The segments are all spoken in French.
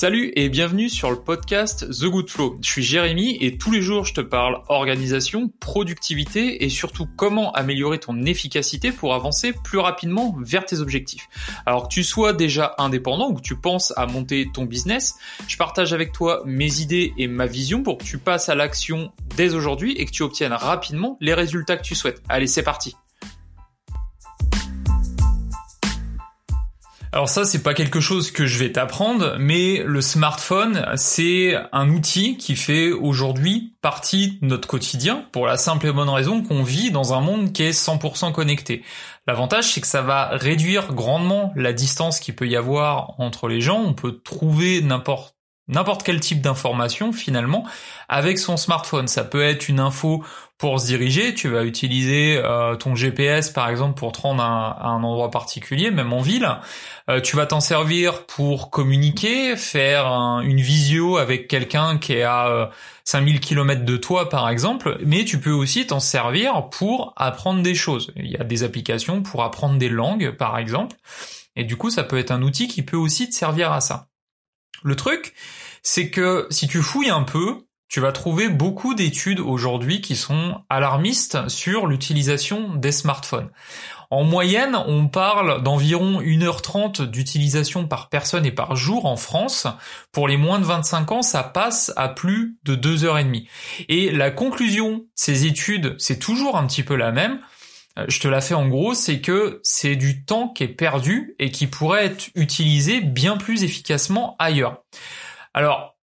Salut et bienvenue sur le podcast The Good Flow. Je suis Jérémy et tous les jours je te parle organisation, productivité et surtout comment améliorer ton efficacité pour avancer plus rapidement vers tes objectifs. Alors que tu sois déjà indépendant ou que tu penses à monter ton business, je partage avec toi mes idées et ma vision pour que tu passes à l'action dès aujourd'hui et que tu obtiennes rapidement les résultats que tu souhaites. Allez, c'est parti. Alors ça, c'est pas quelque chose que je vais t'apprendre, mais le smartphone, c'est un outil qui fait aujourd'hui partie de notre quotidien pour la simple et bonne raison qu'on vit dans un monde qui est 100% connecté. L'avantage, c'est que ça va réduire grandement la distance qu'il peut y avoir entre les gens. On peut trouver n'importe n'importe quel type d'information finalement avec son smartphone. Ça peut être une info pour se diriger, tu vas utiliser euh, ton GPS par exemple pour te rendre à, un endroit particulier, même en ville. Euh, tu vas t'en servir pour communiquer, faire une visio avec quelqu'un qui est à 5000 euh, km de toi par exemple, mais tu peux aussi t'en servir pour apprendre des choses. Il y a des applications pour apprendre des langues par exemple, et du coup ça peut être un outil qui peut aussi te servir à ça. Le truc, c'est que si tu fouilles un peu, tu vas trouver beaucoup d'études aujourd'hui qui sont alarmistes sur l'utilisation des smartphones. En moyenne, on parle d'environ 1h30 d'utilisation par personne et par jour en France. Pour les moins de 25 ans, ça passe à plus de 2h30. Et la conclusion ces études, c'est toujours un petit peu la même. Euh, je te la fais en gros, c'est que c'est du temps qui est perdu et qui pourrait être utilisé bien plus efficacement ailleurs. Alors,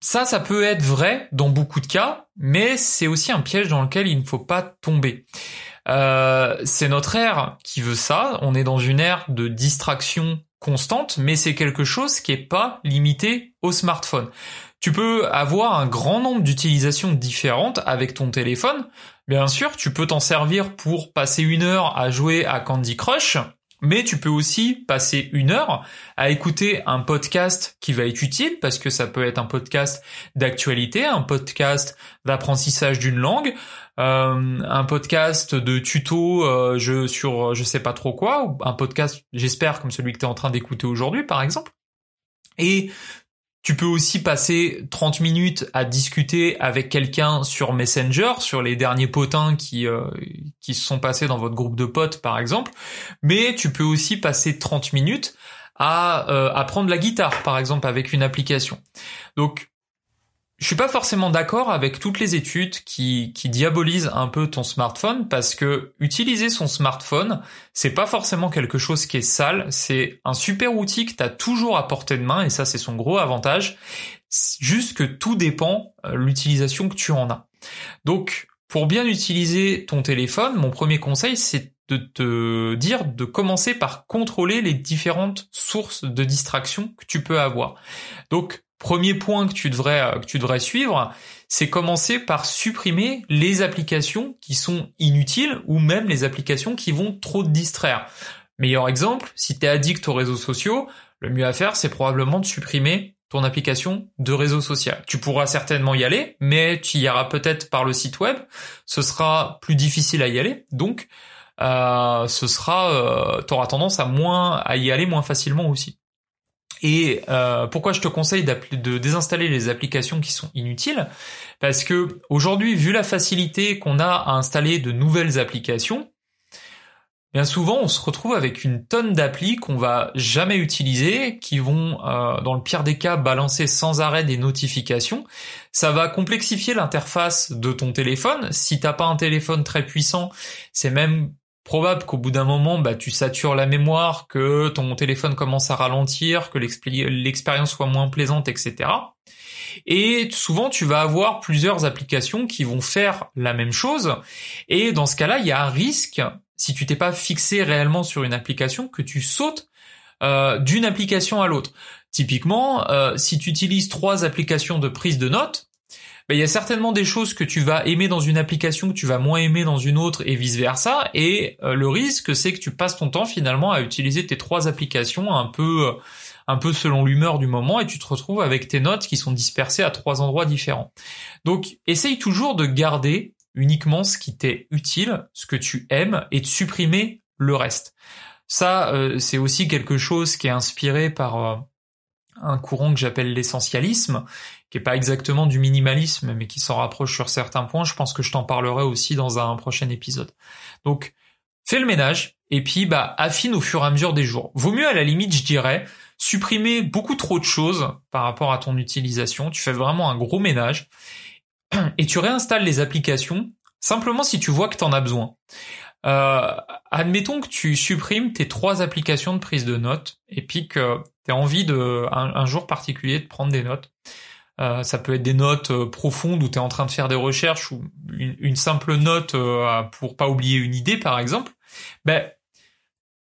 ça, ça peut être vrai dans beaucoup de cas, mais c'est aussi un piège dans lequel il ne faut pas tomber. Euh, c'est notre ère qui veut ça. On est dans une ère de distraction constante, mais c'est quelque chose qui est pas limité au smartphone. Tu peux avoir un grand nombre d'utilisations différentes avec ton téléphone. Bien sûr, tu peux t'en servir pour passer une heure à jouer à Candy Crush, mais tu peux aussi passer une heure à écouter un podcast qui va être utile parce que ça peut être un podcast d'actualité, un podcast d'apprentissage d'une langue, euh, un podcast de tuto euh, je, sur je sais pas trop quoi, ou un podcast j'espère comme celui que tu es en train d'écouter aujourd'hui par exemple. Tu peux aussi passer 30 minutes à discuter avec quelqu'un sur Messenger, sur les derniers potins qui euh, qui se sont passés dans votre groupe de potes par exemple, mais tu peux aussi passer 30 minutes à euh, apprendre la guitare par exemple avec une application. Donc je suis pas forcément d'accord avec toutes les études qui, qui diabolisent un peu ton smartphone parce que utiliser son smartphone, c'est pas forcément quelque chose qui est sale, c'est un super outil que tu as toujours à portée de main et ça c'est son gros avantage. Juste que tout dépend euh, l'utilisation que tu en as. Donc pour bien utiliser ton téléphone, mon premier conseil c'est de te dire de commencer par contrôler les différentes sources de distraction que tu peux avoir. Donc Premier point que tu devrais euh, que tu devrais suivre, c'est commencer par supprimer les applications qui sont inutiles ou même les applications qui vont trop te distraire. Meilleur exemple, si tu es addict aux réseaux sociaux, le mieux à faire, c'est probablement de supprimer ton application de réseau social. Tu pourras certainement y aller, mais tu y iras peut-être par le site web. Ce sera plus difficile à y aller, donc euh, ce sera, euh, tu auras tendance à moins à y aller moins facilement aussi. Et euh, pourquoi je te conseille de désinstaller les applications qui sont inutiles? Parce que aujourd'hui, vu la facilité qu'on a à installer de nouvelles applications, bien souvent on se retrouve avec une tonne d'applis qu'on va jamais utiliser, qui vont, euh, dans le pire des cas, balancer sans arrêt des notifications. Ça va complexifier l'interface de ton téléphone. Si t'as pas un téléphone très puissant, c'est même probable qu'au bout d'un moment, bah, tu satures la mémoire, que ton téléphone commence à ralentir, que l'expérience soit moins plaisante, etc. Et souvent, tu vas avoir plusieurs applications qui vont faire la même chose. Et dans ce cas-là, il y a un risque, si tu t'es pas fixé réellement sur une application, que tu sautes euh, d'une application à l'autre. Typiquement, euh, si tu utilises trois applications de prise de notes, bah, il y a certainement des choses que tu vas aimer dans une application que tu vas moins aimer dans une autre et vice versa. Et euh, le risque, c'est que tu passes ton temps finalement à utiliser tes trois applications un peu, euh, un peu selon l'humeur du moment et tu te retrouves avec tes notes qui sont dispersées à trois endroits différents. Donc, essaye toujours de garder uniquement ce qui t'est utile, ce que tu aimes et de supprimer le reste. Ça, euh, c'est aussi quelque chose qui est inspiré par un courant que j'appelle l'essentialisme, qui est pas exactement du minimalisme, mais qui s'en rapproche sur certains points. Je pense que je t'en parlerai aussi dans un prochain épisode. Donc, fais le ménage, et puis bah affine au fur et à mesure des jours. Vaut mieux à la limite, je dirais, supprimer beaucoup trop de choses par rapport à ton utilisation. Tu fais vraiment un gros ménage et tu réinstalles les applications simplement si tu vois que tu en as besoin. Euh, admettons que tu supprimes tes trois applications de prise de notes et puis que tu as envie de un, jour particulier de prendre des notes. Euh, ça peut être des notes euh, profondes où tu es en train de faire des recherches ou une, simple note euh, pour pas oublier une idée par exemple. Ben,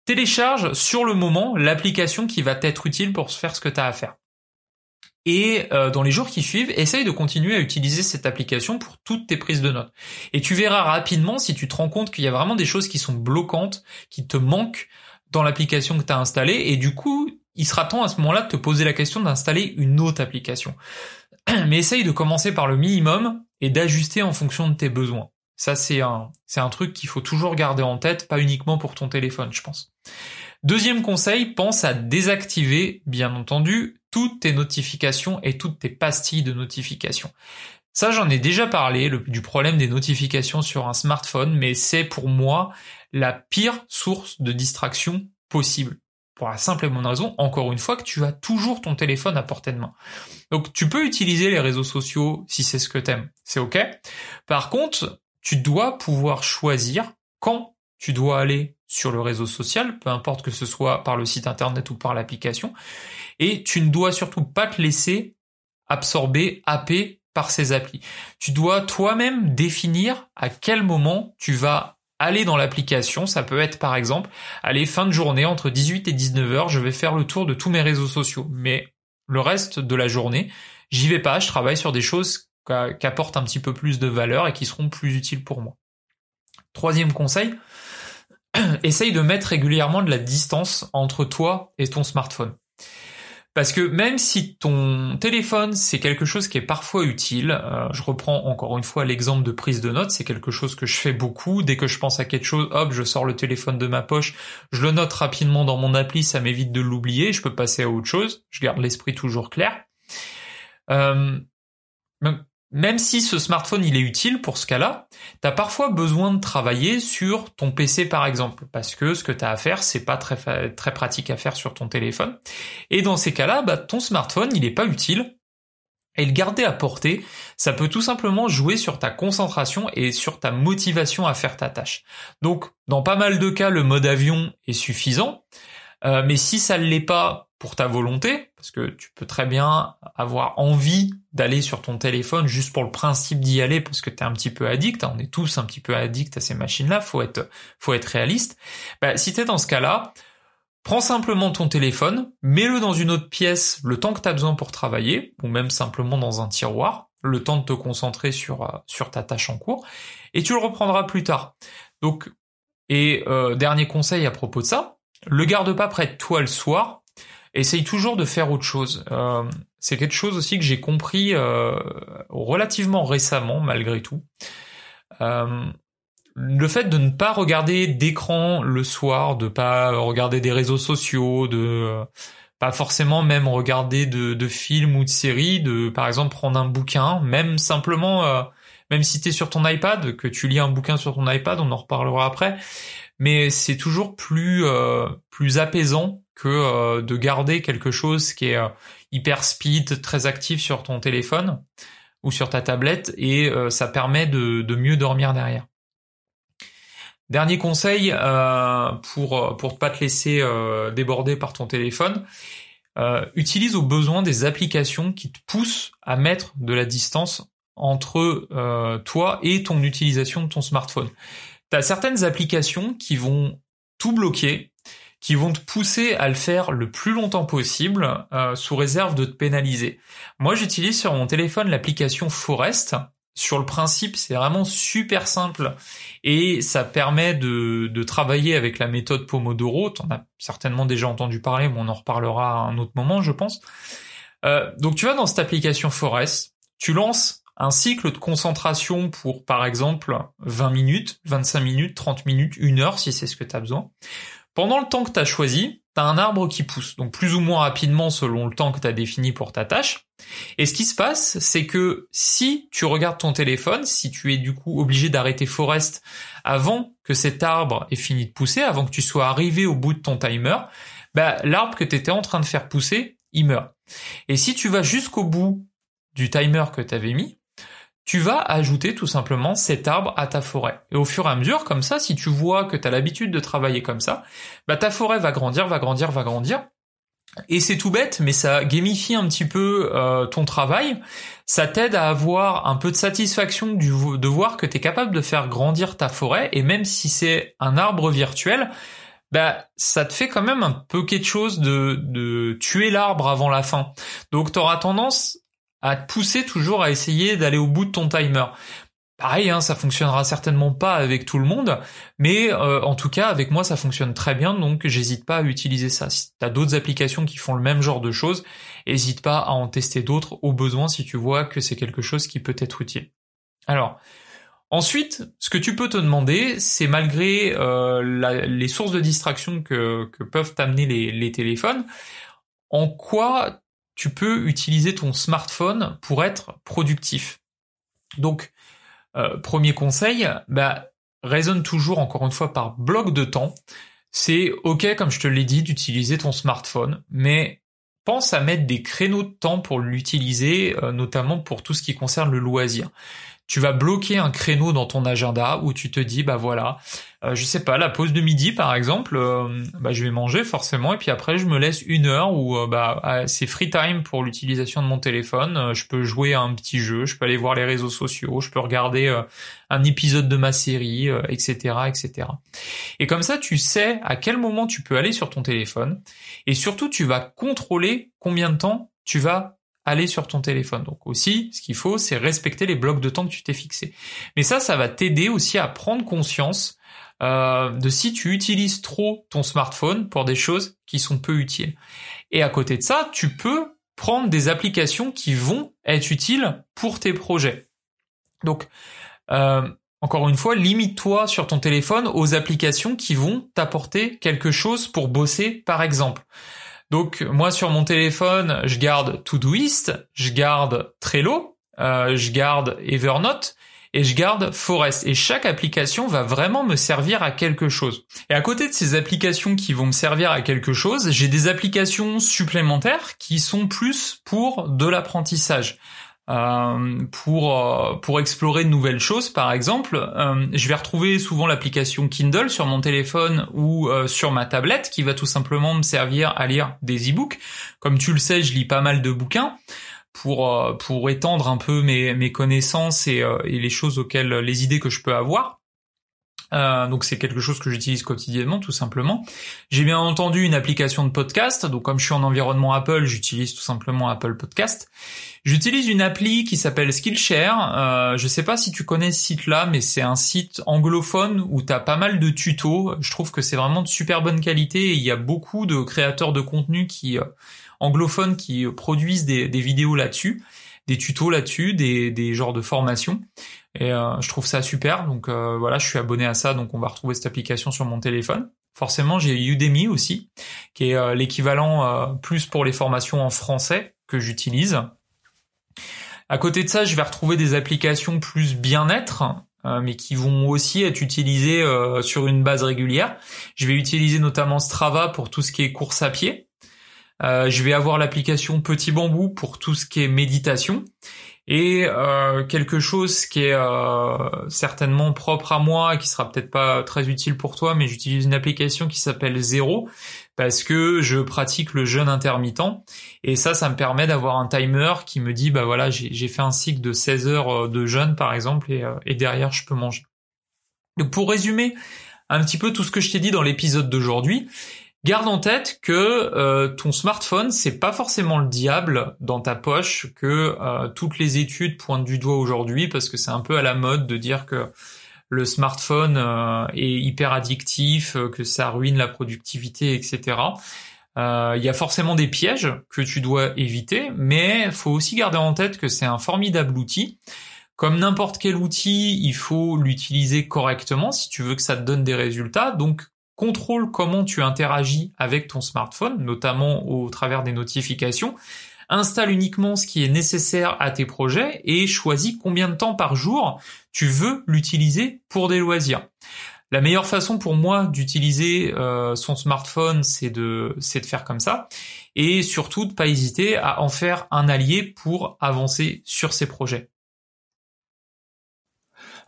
télécharge sur le moment l'application qui va t'être utile pour faire ce que tu as à faire. Et euh, dans les jours qui suivent, essaye de continuer à utiliser cette application pour toutes tes prises de notes. Et tu verras rapidement si tu te rends compte qu'il y a vraiment des choses qui sont bloquantes, qui te manquent dans l'application que tu as installée. Et du coup, il sera temps à ce moment-là de te poser la question d'installer une autre application. Mais essaye de commencer par le minimum et d'ajuster en fonction de tes besoins. Ça, c'est un, c'est un truc qu'il faut toujours garder en tête, pas uniquement pour ton téléphone, je pense. Deuxième conseil, pense à désactiver, bien entendu, toutes tes notifications et toutes tes pastilles de notifications. Ça, j'en ai déjà parlé du problème des notifications sur un smartphone, mais c'est pour moi la pire source de distraction possible. Pour la simple et bonne raison, encore une fois, que tu as toujours ton téléphone à portée de main. Donc, tu peux utiliser les réseaux sociaux si c'est ce que t'aimes. C'est ok. Par contre, tu dois pouvoir choisir quand tu dois aller sur le réseau social, peu importe que ce soit par le site internet ou par l'application, et tu ne dois surtout pas te laisser absorber, happer par ces applis. Tu dois toi-même définir à quel moment tu vas aller dans l'application. Ça peut être par exemple, aller fin de journée entre 18 et 19 heures, je vais faire le tour de tous mes réseaux sociaux. Mais le reste de la journée, j'y vais pas, je travaille sur des choses qui apportent un petit peu plus de valeur et qui seront plus utiles pour moi. Troisième conseil, essaye de mettre régulièrement de la distance entre toi et ton smartphone. Parce que même si ton téléphone c'est quelque chose qui est parfois utile, euh, je reprends encore une fois l'exemple de prise de notes, c'est quelque chose que je fais beaucoup. Dès que je pense à quelque chose, hop, je sors le téléphone de ma poche, je le note rapidement dans mon appli, ça m'évite de l'oublier, je peux passer à autre chose, je garde l'esprit toujours clair. Euh, même si ce smartphone il est utile pour ce cas-là, tu as parfois besoin de travailler sur ton PC par exemple, parce que ce que tu as à faire, c'est pas très, pratique à faire sur ton téléphone. Et dans ces cas-là, bah, ton smartphone il est pas utile. Et le garder à portée, ça peut tout simplement jouer sur ta concentration et sur ta motivation à faire ta tâche. Donc, dans pas mal de cas, le mode avion est suffisant. Euh, mais si ça ne l'est pas pour ta volonté, parce que tu peux très bien avoir envie d'aller sur ton téléphone juste pour le principe d'y aller parce que tu es un petit peu addict, on est tous un petit peu addict à ces machines-là, faut être faut être réaliste. Bah, si tu es dans ce cas-là, prends simplement ton téléphone, mets-le dans une autre pièce le temps que tu as besoin pour travailler ou même simplement dans un tiroir, le temps de te concentrer sur euh, sur ta tâche en cours et tu le reprendras plus tard. Donc et euh, dernier conseil à propos de ça, le garde pas près de toi le soir. Essaye toujours de faire autre chose. Euh, c'est quelque chose aussi que j'ai compris euh, relativement récemment, malgré tout. Euh, le fait de ne pas regarder d'écran le soir, de pas regarder des réseaux sociaux, de pas forcément même regarder de, films ou de séries, de par exemple prendre un bouquin, même simplement, même si tu es sur ton iPad, que tu lis un bouquin sur ton iPad, on en reparlera après, mais c'est toujours plus euh, plus apaisant que euh, de garder quelque chose qui est euh, hyper speed, très actif sur ton téléphone ou sur ta tablette et ça permet de, mieux dormir derrière. Dernier conseil pour pour pas te laisser déborder par ton téléphone, utilise au besoin des applications qui te poussent à mettre de la distance entre toi et ton utilisation de ton smartphone. T'as certaines applications qui vont tout bloquer, qui vont te pousser à le faire le plus longtemps possible, euh, sous réserve de te pénaliser. Moi, j'utilise sur mon téléphone l'application Forest. Sur le principe, c'est vraiment super simple et ça permet de, de travailler avec la méthode Pomodoro. T'en as certainement déjà entendu parler, mais on en reparlera à un autre moment, je pense. Euh, donc tu vas dans cette application Forest, tu lances un cycle de concentration pour, par exemple, 20 minutes, 25 minutes, 30 minutes, une heure, si c'est ce que tu as besoin. Pendant le temps que tu as choisi, tu as un arbre qui pousse, donc plus ou moins rapidement selon le temps que tu as défini pour ta tâche. Et ce qui se passe, c'est que si tu regardes ton téléphone, si tu es du coup obligé d'arrêter Forest avant que cet arbre ait fini de pousser, avant que tu sois arrivé au bout de ton timer, bah, l'arbre que tu étais en train de faire pousser, il meurt. Et si tu vas jusqu'au bout du timer que tu avais mis, tu vas ajouter tout simplement cet arbre à ta forêt. Et au fur et à mesure, comme ça, si tu vois que tu as l'habitude de travailler comme ça, bah ta forêt va grandir, va grandir, va grandir. Et c'est tout bête, mais ça gamifie un petit peu euh, ton travail. Ça t'aide à avoir un peu de satisfaction du, de voir que tu es capable de faire grandir ta forêt. Et même si c'est un arbre virtuel, bah ça te fait quand même un peu quelque chose de, de tuer l'arbre avant la fin. Donc tu auras tendance à te pousser toujours à essayer d'aller au bout de ton timer. Pareil, hein, ça fonctionnera certainement pas avec tout le monde, mais euh, en tout cas avec moi ça fonctionne très bien, donc j'hésite pas à utiliser ça. Si tu as d'autres applications qui font le même genre de choses, n'hésite pas à en tester d'autres au besoin si tu vois que c'est quelque chose qui peut être utile. Alors, ensuite, ce que tu peux te demander, c'est malgré euh, les sources de distraction que, peuvent t'amener les, les téléphones, en quoi tu peux utiliser ton smartphone pour être productif. Donc, euh, premier conseil, bah, raisonne toujours encore une fois par bloc de temps. C'est ok, comme je te l'ai dit, d'utiliser ton smartphone, mais pense à mettre des créneaux de temps pour l'utiliser, euh, notamment pour tout ce qui concerne le loisir tu vas bloquer un créneau dans ton agenda où tu te dis bah voilà, euh, je sais pas, la pause de midi par exemple, euh, bah je vais manger forcément et puis après je me laisse une heure où euh, bah ah, c'est free time pour l'utilisation de mon téléphone. je peux jouer à un petit jeu, je peux aller voir les réseaux sociaux, je peux regarder un épisode de ma série, etc., etc. Et comme ça, tu sais à quel moment tu peux aller sur ton téléphone et surtout tu vas contrôler combien de temps tu vas aller sur ton téléphone. Donc aussi, ce qu'il faut, c'est respecter les blocs de temps que tu t'es fixé. Mais ça, ça va t'aider aussi à prendre conscience euh, de si tu utilises trop ton smartphone pour des choses qui sont peu utiles. Et à côté de ça, tu peux prendre des applications qui vont être utiles pour tes projets. Donc, euh, encore une fois, limite-toi sur ton téléphone aux applications qui vont t'apporter quelque chose pour bosser, par exemple. Donc moi sur mon téléphone, je garde Todoist, je garde Trello, euh, je garde Evernote et je garde Forest. Et chaque application va vraiment me servir à quelque chose. Et à côté de ces applications qui vont me servir à quelque chose, j'ai des applications supplémentaires qui sont plus pour de l'apprentissage. Euh, pour euh, pour explorer de nouvelles choses par exemple euh, je vais retrouver souvent l'application Kindle sur mon téléphone ou sur ma tablette qui va tout simplement me servir à lire des e-books. Comme tu le sais je lis pas mal de bouquins pour pour étendre un peu mes mes connaissances et, et les choses auxquelles les idées que je peux avoir euh, donc c'est quelque chose que j'utilise quotidiennement tout simplement. J'ai bien entendu une application de podcast, donc comme je suis en environnement Apple, j'utilise tout simplement Apple Podcast. J'utilise une appli qui s'appelle Skillshare. Euh, je sais pas si tu connais ce site-là, mais c'est un site anglophone où tu as pas mal de tutos. Je trouve que c'est vraiment de super bonne qualité et il y a beaucoup de créateurs de contenu qui euh, anglophones qui produisent des, des vidéos là-dessus, des tutos là-dessus, des, des genres de formations. Et euh, je trouve ça super. Donc euh, voilà, je suis abonné à ça, donc on va retrouver cette application sur mon téléphone. Forcément, j'ai Udemy aussi, qui est euh, l'équivalent plus pour les formations en français que j'utilise. À côté de ça, je vais retrouver des applications plus bien-être, mais qui vont aussi être utilisées sur une base régulière. Je vais utiliser notamment Strava pour tout ce qui est course à pied. je vais avoir l'application Petit Bambou pour tout ce qui est méditation et euh, quelque chose qui est euh, certainement propre à moi, qui sera peut-être pas très utile pour toi, mais j'utilise une application qui s'appelle Zero parce que je pratique le jeûne intermittent et ça, ça me permet d'avoir un timer qui me dit bah voilà j'ai fait un cycle de 16 heures euh, de jeûne par exemple et, et derrière je peux manger. Donc pour résumer un petit peu tout ce que je t'ai dit dans l'épisode d'aujourd'hui, Garde en tête que euh, ton smartphone, c'est pas forcément le diable dans ta poche, que euh, toutes les études pointent du doigt aujourd'hui, parce que c'est un peu à la mode de dire que le smartphone euh, est hyper addictif, que ça ruine la productivité, etc. Il y a forcément des pièges que tu dois éviter, mais faut aussi garder en tête que c'est un formidable outil. Comme n'importe quel outil, il faut l'utiliser correctement si tu veux que ça te donne des résultats. Donc contrôle comment tu interagis avec ton smartphone, notamment au travers des notifications, installe uniquement ce qui est nécessaire à tes projets et choisis combien de temps par jour tu veux l'utiliser pour des loisirs. La meilleure façon pour moi d'utiliser euh, son smartphone, c'est de c'est de faire comme ça, et surtout de pas hésiter à en faire un allié pour avancer sur ses projets.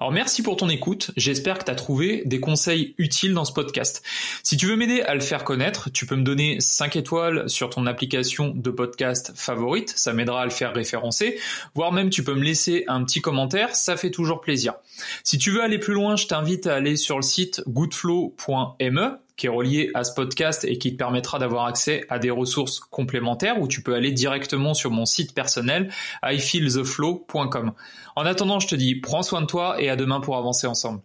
Alors merci pour ton écoute, j'espère que tu as trouvé des conseils utiles dans ce podcast. Si tu veux m'aider à le faire connaître, tu peux me donner 5 étoiles sur ton application de podcast favorite, ça m'aidera à le faire référencer, voire même tu peux me laisser un petit commentaire, ça fait toujours plaisir. Si tu veux aller plus loin, je t'invite à aller sur le site goodflow.me qui est relié à ce podcast et qui te permettra d'avoir accès à des ressources complémentaires où tu peux aller directement sur mon site personnel ifeeltheflow.com. En attendant, je te dis prends soin de toi et à demain pour avancer ensemble.